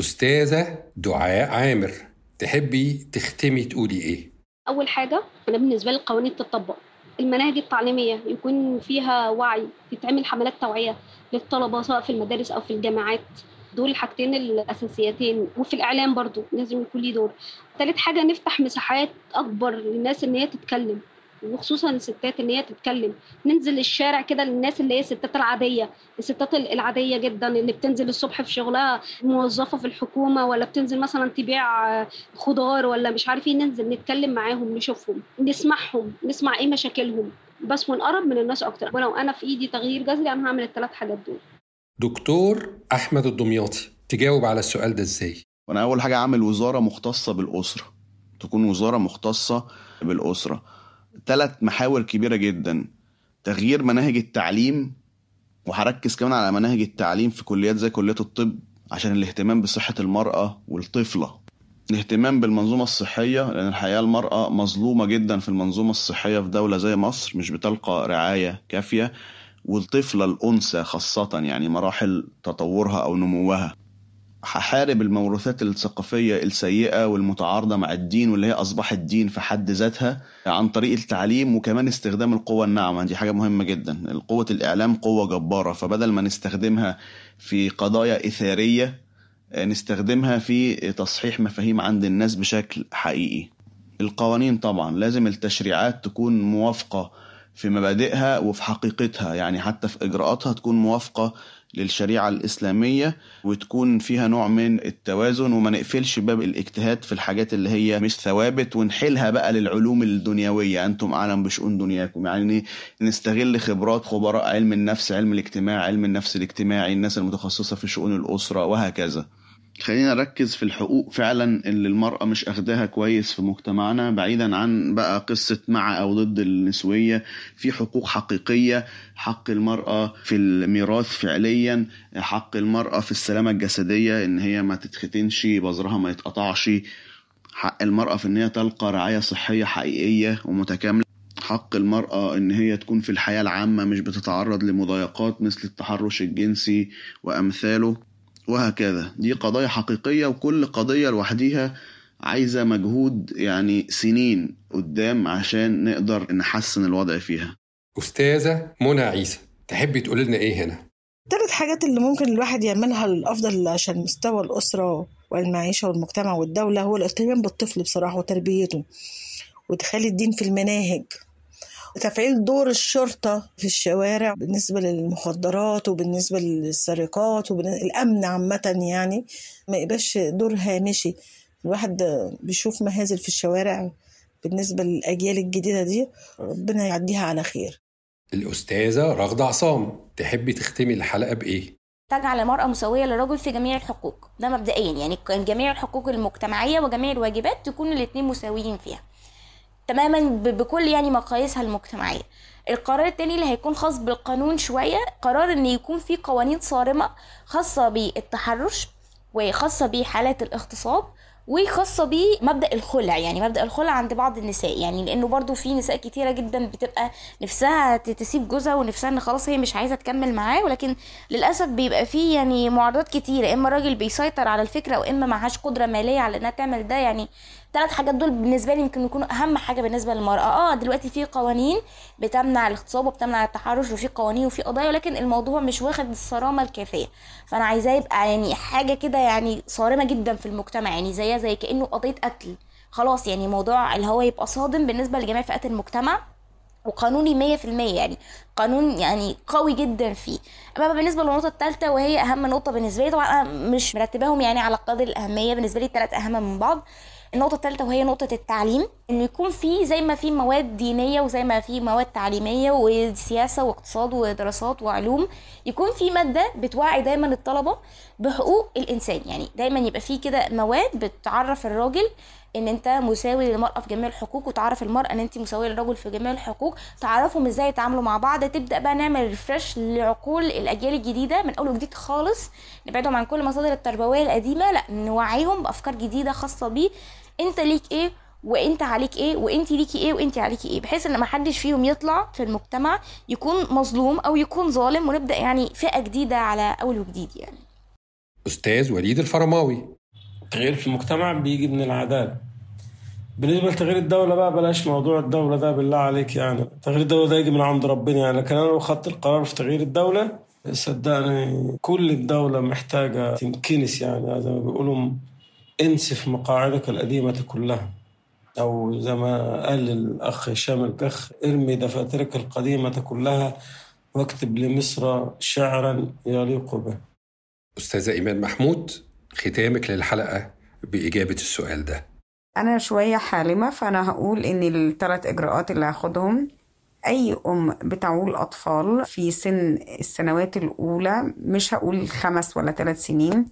أستاذة دعاء عامر تحبي تختمي تقولي إيه؟ أول حاجة أنا بالنسبة لي القوانين تطبق المناهج التعليمية يكون فيها وعي تتعمل حملات توعية للطلبة سواء في المدارس أو في الجامعات. دول الحاجتين الأساسيتين. وفي الإعلام برضو لازم يكون ليه دور. ثالث حاجة نفتح مساحات أكبر للناس إن هي تتكلم. وخصوصا الستات إن هي تتكلم. ننزل الشارع كده للناس اللي هي الستات العادية. الستات العادية جدا اللي بتنزل الصبح في شغلها موظفة في الحكومة ولا بتنزل مثلا تبيع خضار ولا مش عارف إيه ننزل نتكلم معاهم نشوفهم نسمعهم نسمع إيه مشاكلهم. بس ونقرب من الناس أكتر. ولو أنا في إيدي تغيير جذري أنا هعمل الثلاث حاجات دول. دكتور أحمد الدمياطي تجاوب على السؤال ده إزاي؟ وأنا أول حاجة أعمل وزارة مختصة بالأسرة. تكون وزارة مختصة بالأسرة. ثلاث محاور كبيرة جدا. تغيير مناهج التعليم وهركز كمان على مناهج التعليم في كليات زي كلية الطب عشان الاهتمام بصحة المرأة والطفلة. الاهتمام بالمنظومة الصحية لأن الحقيقة المرأة مظلومة جدا في المنظومة الصحية في دولة زي مصر مش بتلقى رعاية كافية والطفلة الأنثى خاصة يعني مراحل تطورها أو نموها. هحارب الموروثات الثقافية السيئة والمتعارضة مع الدين واللي هي أصبحت دين في حد ذاتها عن طريق التعليم وكمان استخدام القوة الناعمة. دي حاجة مهمة جدا. قوة الإعلام قوة جبارة. فبدل ما نستخدمها في قضايا إثارية نستخدمها في تصحيح مفاهيم عند الناس بشكل حقيقي. القوانين طبعا. لازم التشريعات تكون موافقة في مبادئها وفي حقيقتها. يعني حتى في إجراءاتها تكون موافقة للشريعة الإسلامية وتكون فيها نوع من التوازن وما نقفلش باب الاجتهاد في الحاجات اللي هي مش ثوابت ونحيلها بقى للعلوم الدنيوية. أنتم أعلم بشؤون دنياكم. يعني نستغل خبرات خبراء علم النفس علم الاجتماع علم النفس الاجتماعي الناس المتخصصة في شؤون الأسرة وهكذا. خلينا نركز في الحقوق. فعلا اللي المرأة مش أخداها كويس في مجتمعنا بعيدا عن بقى قصة مع أو ضد النسوية في حقوق حقيقية حق المرأة في الميراث فعليا حق المرأة في السلامة الجسدية إن هي ما تتختنش بظرها ما يتقطعش حق المرأة في إن هي تلقى رعاية صحية حقيقية ومتكاملة حق المرأة إن هي تكون في الحياة العامة مش بتتعرض لمضايقات مثل التحرش الجنسي وأمثاله. وهكذا. دي قضايا حقيقية وكل قضية لوحديها عايزة مجهود يعني سنين قدام عشان نقدر نحسن الوضع فيها. أستاذة منى عيسى تحبي تقول لنا إيه هنا؟ ثلاث حاجات اللي ممكن الواحد يعملها للأفضل عشان مستوى الأسرة والمعيشة والمجتمع والدولة هو الاهتمام بالطفل بصراحة وتربيته وإدخال الدين في المناهج. تفعيل دور الشرطة في الشوارع بالنسبة للمخدرات وبالنسبة للسرقات والأمن عامة يعني ما يبقاش دور هامشي. الواحد بيشوف مهازل في الشوارع بالنسبة للأجيال الجديدة دي ربنا يعديها على خير. الأستاذة رغدة عصام تحبي تختمي الحلقة بإيه؟ تجعل المرأة مساوية للرجل في جميع الحقوق. ده مبدئيا يعني جميع الحقوق المجتمعية وجميع الواجبات تكون الاتنين مساويين فيها. تماما بكل يعني مقاييسها المجتمعية. القرار التاني اللي هيكون خاص بالقانون شوية قرار إن يكون في قوانين صارمة خاصة بالتحرش وخاصة بحالات الاغتصاب وخاصة بمبدأ الخلع يعني مبدأ الخلع عند بعض النساء. يعني لأنه برضو في نساء كتيرة جدا بتبقى نفسها تسيب جوزها ونفسها إن خلاص هي مش عايزة تكمل معاه ولكن للأسف بيبقى فيه يعني معارضات كتيرة. إما الراجل بيسيطر على الفكرة وإما معهاش قدرة مالية على إنها تعمل ده يعني ثلاث حاجات دول بالنسبة لي يمكن يكونوا أهم حاجة بالنسبة للمرأة. آه دلوقتي في قوانين بتمنع الاغتصاب وبتمنع التحرش وفي قوانين وفي قضايا ولكن الموضوع مش واخد الصرامة الكافية. فأنا عايزاه يبقى يعني حاجة كده يعني صارمة جدا في المجتمع يعني زيها زي كأنه قضية قتل. خلاص يعني موضوع اللي هو يبقى صادم بالنسبة لجميع فئات المجتمع وقانوني مية في المية يعني قانون يعني قوي جدا فيه. أما بالنسبة للنقطة الثالثه وهي أهم نقطة بالنسبة لي طبعا أنا مش مرتباهم يعني على قدر الأهمية بالنسبة لي الثلاث أهم من بعض. النقطة الثالثة وهي نقطة التعليم إنه يكون في زي ما في مواد دينية وزي ما في مواد تعليمية وسياسة واقتصاد ودراسات وعلوم يكون في مادة بتوعي دايما الطلبة بحقوق الإنسان. يعني دايما يبقى في كده مواد بتعرف الراجل إن أنت مساوي للمرأة في جميع الحقوق وتعرف المرأة إن انت مساوية للرجل في جميع الحقوق تعرفهم إزاي يتعاملوا مع بعض. تبدأ بقى نعمل ريفرش لعقول الأجيال الجديدة من أول وجديد خالص. نبعدهم عن كل المصادر التربوية القديمة لأ نوعيهم بأفكار جديدة خاصة بيه أنت ليك إيه وأنت عليك إيه وأنت ليكي إيه وأنت عليكي إيه. بحيث إن ما حدش فيهم يطلع في المجتمع يكون مظلوم أو يكون ظالم ونبدأ يعني فئة جديدة على أول وجديد يعني. أستاذ وليد الفرماوي. التغيير في المجتمع بيجي من العدالة. بالنسبة لتغيير الدولة بقى بلاش موضوع الدولة ده بالله عليك يعني. تغيير الدولة ده يجي من عند ربنا يعني. لكن أنا لو خدت القرار في تغيير الدولة صدقني كل الدولة محتاجة تنكنس يعني. زي ما بيقولوا انسف مقاعدك القديمة كلها. أو زي ما قال الأخ هشام الكخ ارمي دفاترك القديمة كلها واكتب لمصر شعرا يليق به. أستاذة إيمان محمود ختامك للحلقة بإجابة السؤال ده. أنا شوية حالمة فأنا هقول إن الثلاث إجراءات اللي هاخدهم أي أم بتعول أطفال في سن السنوات الأولى مش هقول خمس ولا ثلاث سنين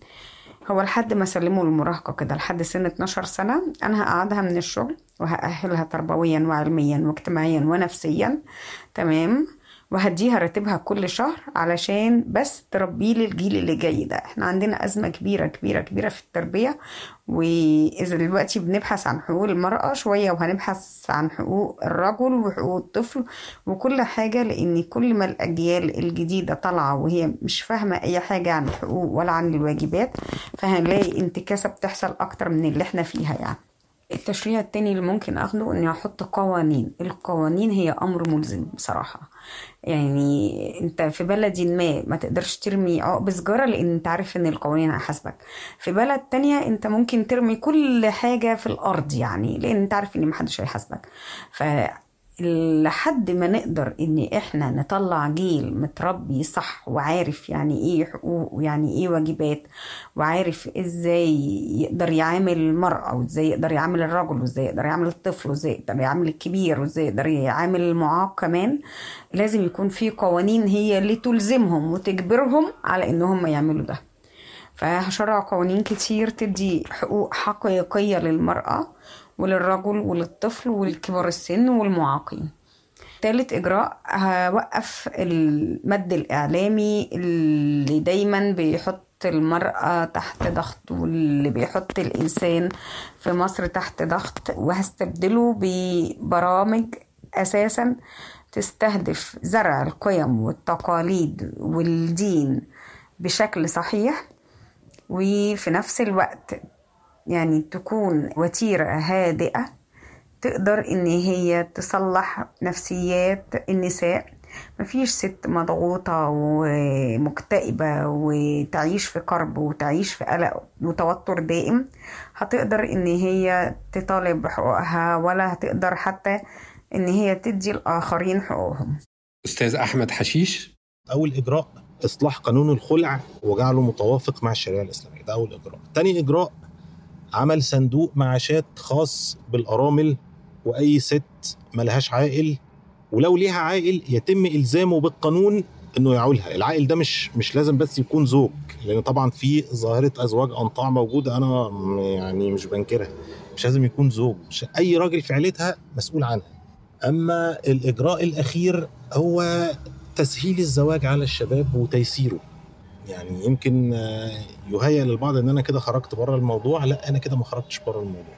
هو لحد ما سلموا المراهقة كده لحد سن 12 سنة أنا هقعدها من الشغل وهأهلها تربويا وعلميا واجتماعيا ونفسيا تمام؟ وهديها راتبها كل شهر علشان بس تربيه للجيل اللي جاي ده. إحنا عندنا أزمة كبيرة كبيرة كبيرة في التربية وإذا دلوقتي بنبحث عن حقوق المرأة شوية وهنبحث عن حقوق الرجل وحقوق الطفل وكل حاجة لأن كل ما الأجيال الجديدة طالعة وهي مش فاهمة أي حاجة عن الحقوق ولا عن الواجبات فهنلاقي انتكاسة بتحصل أكتر من اللي إحنا فيها يعني. التشريع التاني اللي ممكن آخده إني أحط قوانين. القوانين هي أمر ملزم بصراحة. يعني أنت في بلد ما ما تقدرش ترمي عقب سجارة لأن أنت عارف إن القوانين هحاسبك في بلد تانية أنت ممكن ترمي كل حاجة في الأرض يعني لأن أنت عارف إن محدش هيحاسبك. ف لحد ما نقدر إن إحنا نطلع جيل متربي صح وعارف يعني إيه حقوق ويعني إيه واجبات وعارف إزاي يقدر يعامل المرأة وإزاي يقدر يعامل الرجل وإزاي يقدر يعامل الطفل وإزاي يقدر يعامل الكبير وإزاي يقدر يعامل المعاق كمان لازم يكون في قوانين هي اللي تلزمهم وتجبرهم على إن هم يعملوا ده. فهشرع قوانين كتير تدي حقوق حقيقية للمرأة. وللرجل وللطفل ولكبار السن والمعاقين. تالت إجراء هوقف المد الإعلامي اللي دايما بيحط المرأة تحت ضغط واللي بيحط الإنسان في مصر تحت ضغط وهستبدله ببرامج أساسا تستهدف زرع القيم والتقاليد والدين بشكل صحيح وفي نفس الوقت يعني تكون وتيرة هادئة تقدر إن هي تصلح نفسيات النساء. مفيش ست مضغوطة ومكتئبة وتعيش في كرب وتعيش في قلق وتوتر دائم. هتقدر إن هي تطالب بحقوقها ولا هتقدر حتى إن هي تدي الآخرين حقوقهم. أستاذ أحمد حشيش. أول إجراء إصلاح قانون الخلع وجعله متوافق مع الشريعة الإسلامية. ده أول إجراء. تاني إجراء عمل صندوق معاشات خاص بالأرامل وأي ست ملهاش عائل ولو ليها عائل يتم إلزامه بالقانون إنه يعولها العائل ده مش مش لازم بس يكون زوج لأن طبعا في ظاهرة أزواج أنطاع موجودة أنا يعني مش بنكرها. مش لازم يكون زوج مش أي راجل في عيلتها مسؤول عنها. أما الإجراء الأخير هو تسهيل الزواج على الشباب وتيسيره. يعني يمكن يهيأ للبعض إن أنا كده خرجت بره الموضوع لأ أنا كده ما خرجتش بره الموضوع.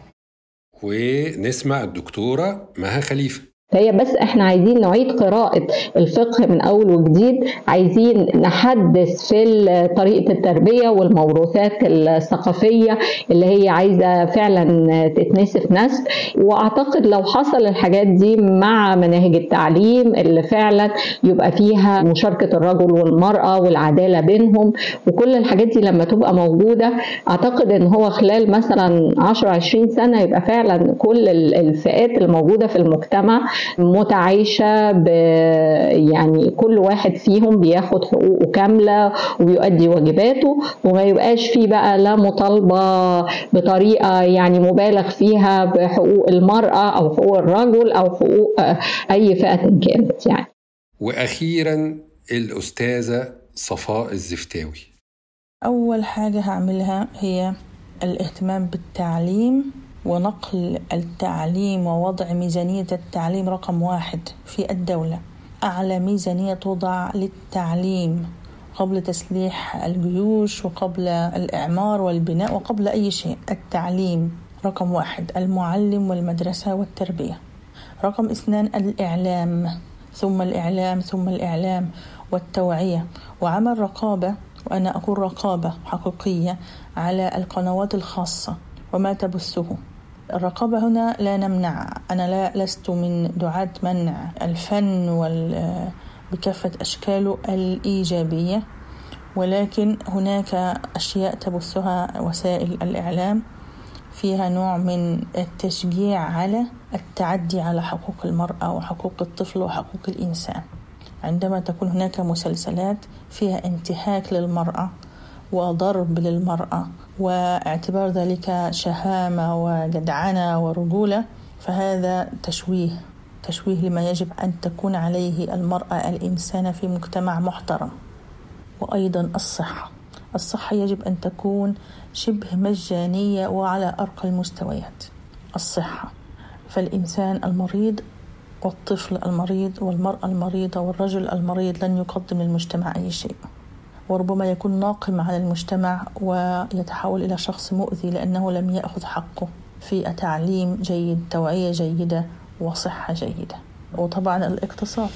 ونسمع الدكتورة مها خليفة. هي بس إحنا عايزين نعيد قراءة الفقه من أول وجديد عايزين نحدث في طريقة التربية والموروثات الثقافية اللي هي عايزة فعلا تتنسف نسف. وأعتقد لو حصل الحاجات دي مع مناهج التعليم اللي فعلا يبقى فيها مشاركة الرجل والمرأة والعدالة بينهم وكل الحاجات دي لما تبقى موجودة أعتقد إن هو خلال مثلا 10 20 سنة يبقى فعلا كل الفئات الموجودة في المجتمع متعايشة ب يعني كل واحد فيهم بياخد حقوقه كاملة وبيؤدي واجباته وما يبقاش فيه بقى لا مطالبة بطريقة يعني مبالغ فيها بحقوق المرأة أو حقوق الرجل أو حقوق أي فئة كانت يعني. وأخيرا الأستاذة صفاء الزفتاوي. أول حاجة هعملها هي الاهتمام بالتعليم ونقل التعليم ووضع ميزانية التعليم رقم واحد في الدولة. أعلى ميزانية توضع للتعليم قبل تسليح الجيوش وقبل الإعمار والبناء وقبل أي شيء. التعليم رقم واحد المعلم والمدرسة والتربية. رقم اثنان الإعلام ثم الإعلام ثم الإعلام والتوعية. وعمل رقابة وأنا أقول رقابة حقيقية على القنوات الخاصة. وما تبثه. الرقابة هنا لا نمنع. أنا لا لست من دعاة منع الفن وال بكافة أشكاله الإيجابية ولكن هناك أشياء تبثها وسائل الإعلام. فيها نوع من التشجيع على التعدي على حقوق المرأة وحقوق الطفل وحقوق الإنسان. عندما تكون هناك مسلسلات فيها انتهاك للمرأة وضرب للمرأة واعتبار ذلك شهامة وجدعنة ورجولة فهذا تشويه تشويه لما يجب أن تكون عليه المرأة الإنسانة في مجتمع محترم. وأيضا الصحة الصحة يجب أن تكون شبه مجانية وعلى أرقى المستويات. الصحة فالإنسان المريض والطفل المريض والمرأة المريضة والرجل المريض لن يقدم للمجتمع أي شيء. وربما يكون ناقم على المجتمع ويتحول إلى شخص مؤذي لأنه لم يأخذ حقه في تعليم جيد توعية جيدة وصحة جيدة. وطبعا الإقتصاد.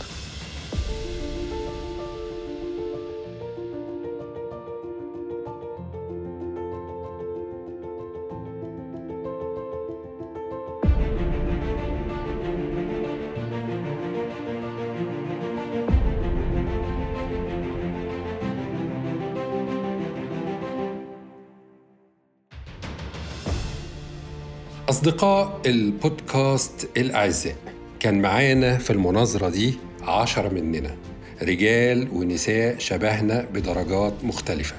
أصدقاء البودكاست الأعزاء كان معانا في المناظرة دي عشرة مننا رجال ونساء شبهنا بدرجات مختلفة.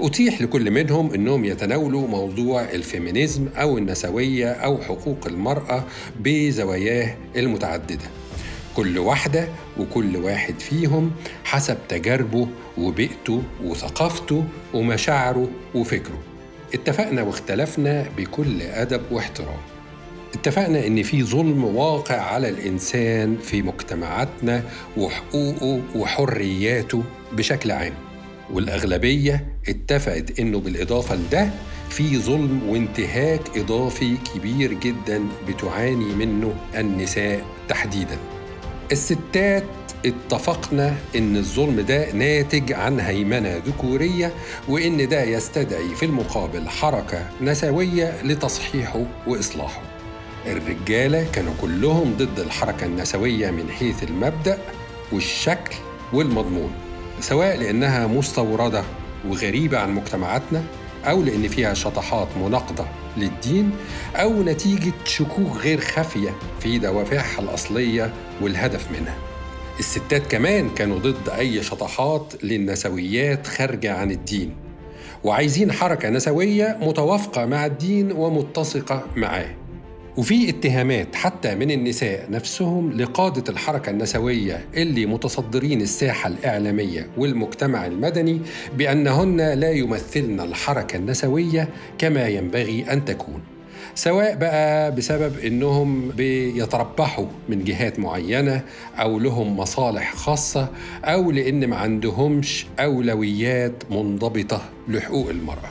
أتيح لكل منهم أنهم يتناولوا موضوع الفيمينيزم أو النسوية أو حقوق المرأة بزواياه المتعددة. كل واحدة وكل واحد فيهم حسب تجاربه وبيئته وثقافته ومشاعره وفكره. اتفقنا واختلفنا بكل أدب واحترام. اتفقنا إن في ظلم واقع على الإنسان في مجتمعاتنا وحقوقه وحرياته بشكل عام. والأغلبية اتفقت إنه بالإضافة لده في ظلم وانتهاك إضافي كبير جدا بتعاني منه النساء تحديدا. الستات اتفقنا إن الظلم ده ناتج عن هيمنة ذكورية وإن ده يستدعي في المقابل حركة نسوية لتصحيحه وإصلاحه. الرجالة كانوا كلهم ضد الحركة النسوية من حيث المبدأ والشكل والمضمون سواء لأنها مستوردة وغريبة عن مجتمعاتنا أو لأن فيها شطحات مناقضة للدين أو نتيجة شكوك غير خافيه في دوافعها الأصلية والهدف منها. الستات كمان كانوا ضد أي شطحات للنسويات خارجة عن الدين. وعايزين حركة نسوية متوافقة مع الدين ومتسقة معاه. وفي اتهامات حتى من النساء نفسهم لقادة الحركة النسوية اللي متصدرين الساحة الإعلامية والمجتمع المدني بأنهن لا يمثلن الحركة النسوية كما ينبغي أن تكون. سواء بقى بسبب إنهم بيتربحوا من جهات معينة أو لهم مصالح خاصة أو لأن ما عندهمش أولويات منضبطة لحقوق المرأة.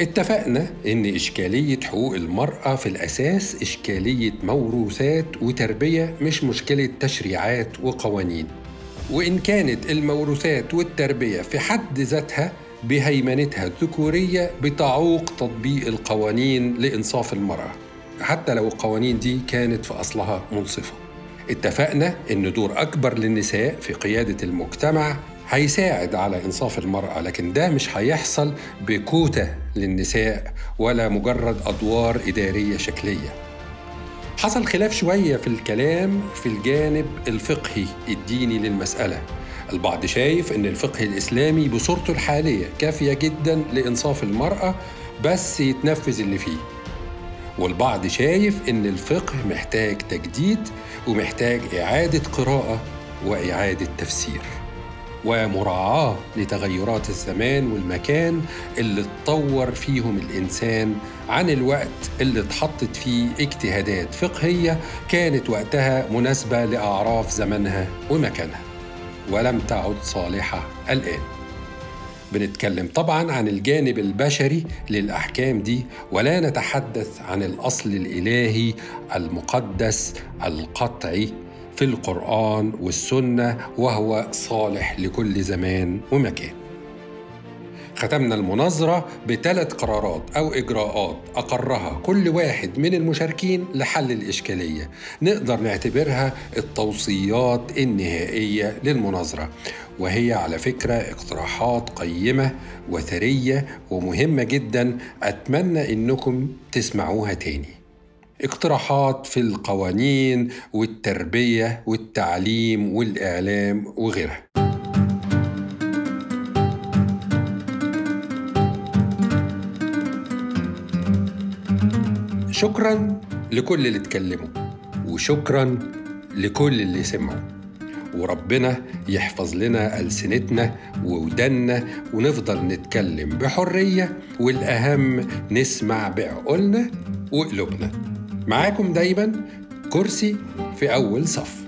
اتفقنا إن إشكالية حقوق المرأة في الأساس إشكالية موروثات وتربية مش مشكلة تشريعات وقوانين. وإن كانت الموروثات والتربية في حد ذاتها بهيمنتها الذكورية بتعوق تطبيق القوانين لإنصاف المرأة. حتى لو القوانين دي كانت في أصلها منصفة. اتفقنا أن دور أكبر للنساء في قيادة المجتمع هيساعد على إنصاف المرأة لكن ده مش هيحصل بكوتة للنساء ولا مجرد أدوار إدارية شكلية. حصل خلاف شوية في الكلام في الجانب الفقهي الديني للمسألة. البعض شايف إن الفقه الإسلامي بصورته الحالية كافية جدا لإنصاف المرأة بس يتنفذ اللي فيه. والبعض شايف إن الفقه محتاج تجديد ومحتاج إعادة قراءة وإعادة تفسير ومراعاة لتغيرات الزمان والمكان اللي اتطور فيهم الإنسان عن الوقت اللي اتحطت فيه اجتهادات فقهية كانت وقتها مناسبة لأعراف زمنها ومكانها. ولم تعد صالحة الآن. بنتكلم طبعا عن الجانب البشري للأحكام دي ولا نتحدث عن الأصل الإلهي المقدس القطعي في القرآن والسنة وهو صالح لكل زمان ومكان. ختمنا المناظرة بثلاث قرارات أو إجراءات أقرها كل واحد من المشاركين لحل الإشكالية. نقدر نعتبرها التوصيات النهائية للمناظرة وهي على فكرة اقتراحات قيمة وثرية ومهمة جدا. أتمنى إنكم تسمعوها تاني. اقتراحات في القوانين والتربية والتعليم والإعلام وغيرها. شكرا لكل اللي اتكلموا وشكرا لكل اللي سمعوا. وربنا يحفظ لنا ألسنتنا وودنا ونفضل نتكلم بحرية والأهم نسمع بعقولنا وقلوبنا. معاكم دايما كرسي في أول صف.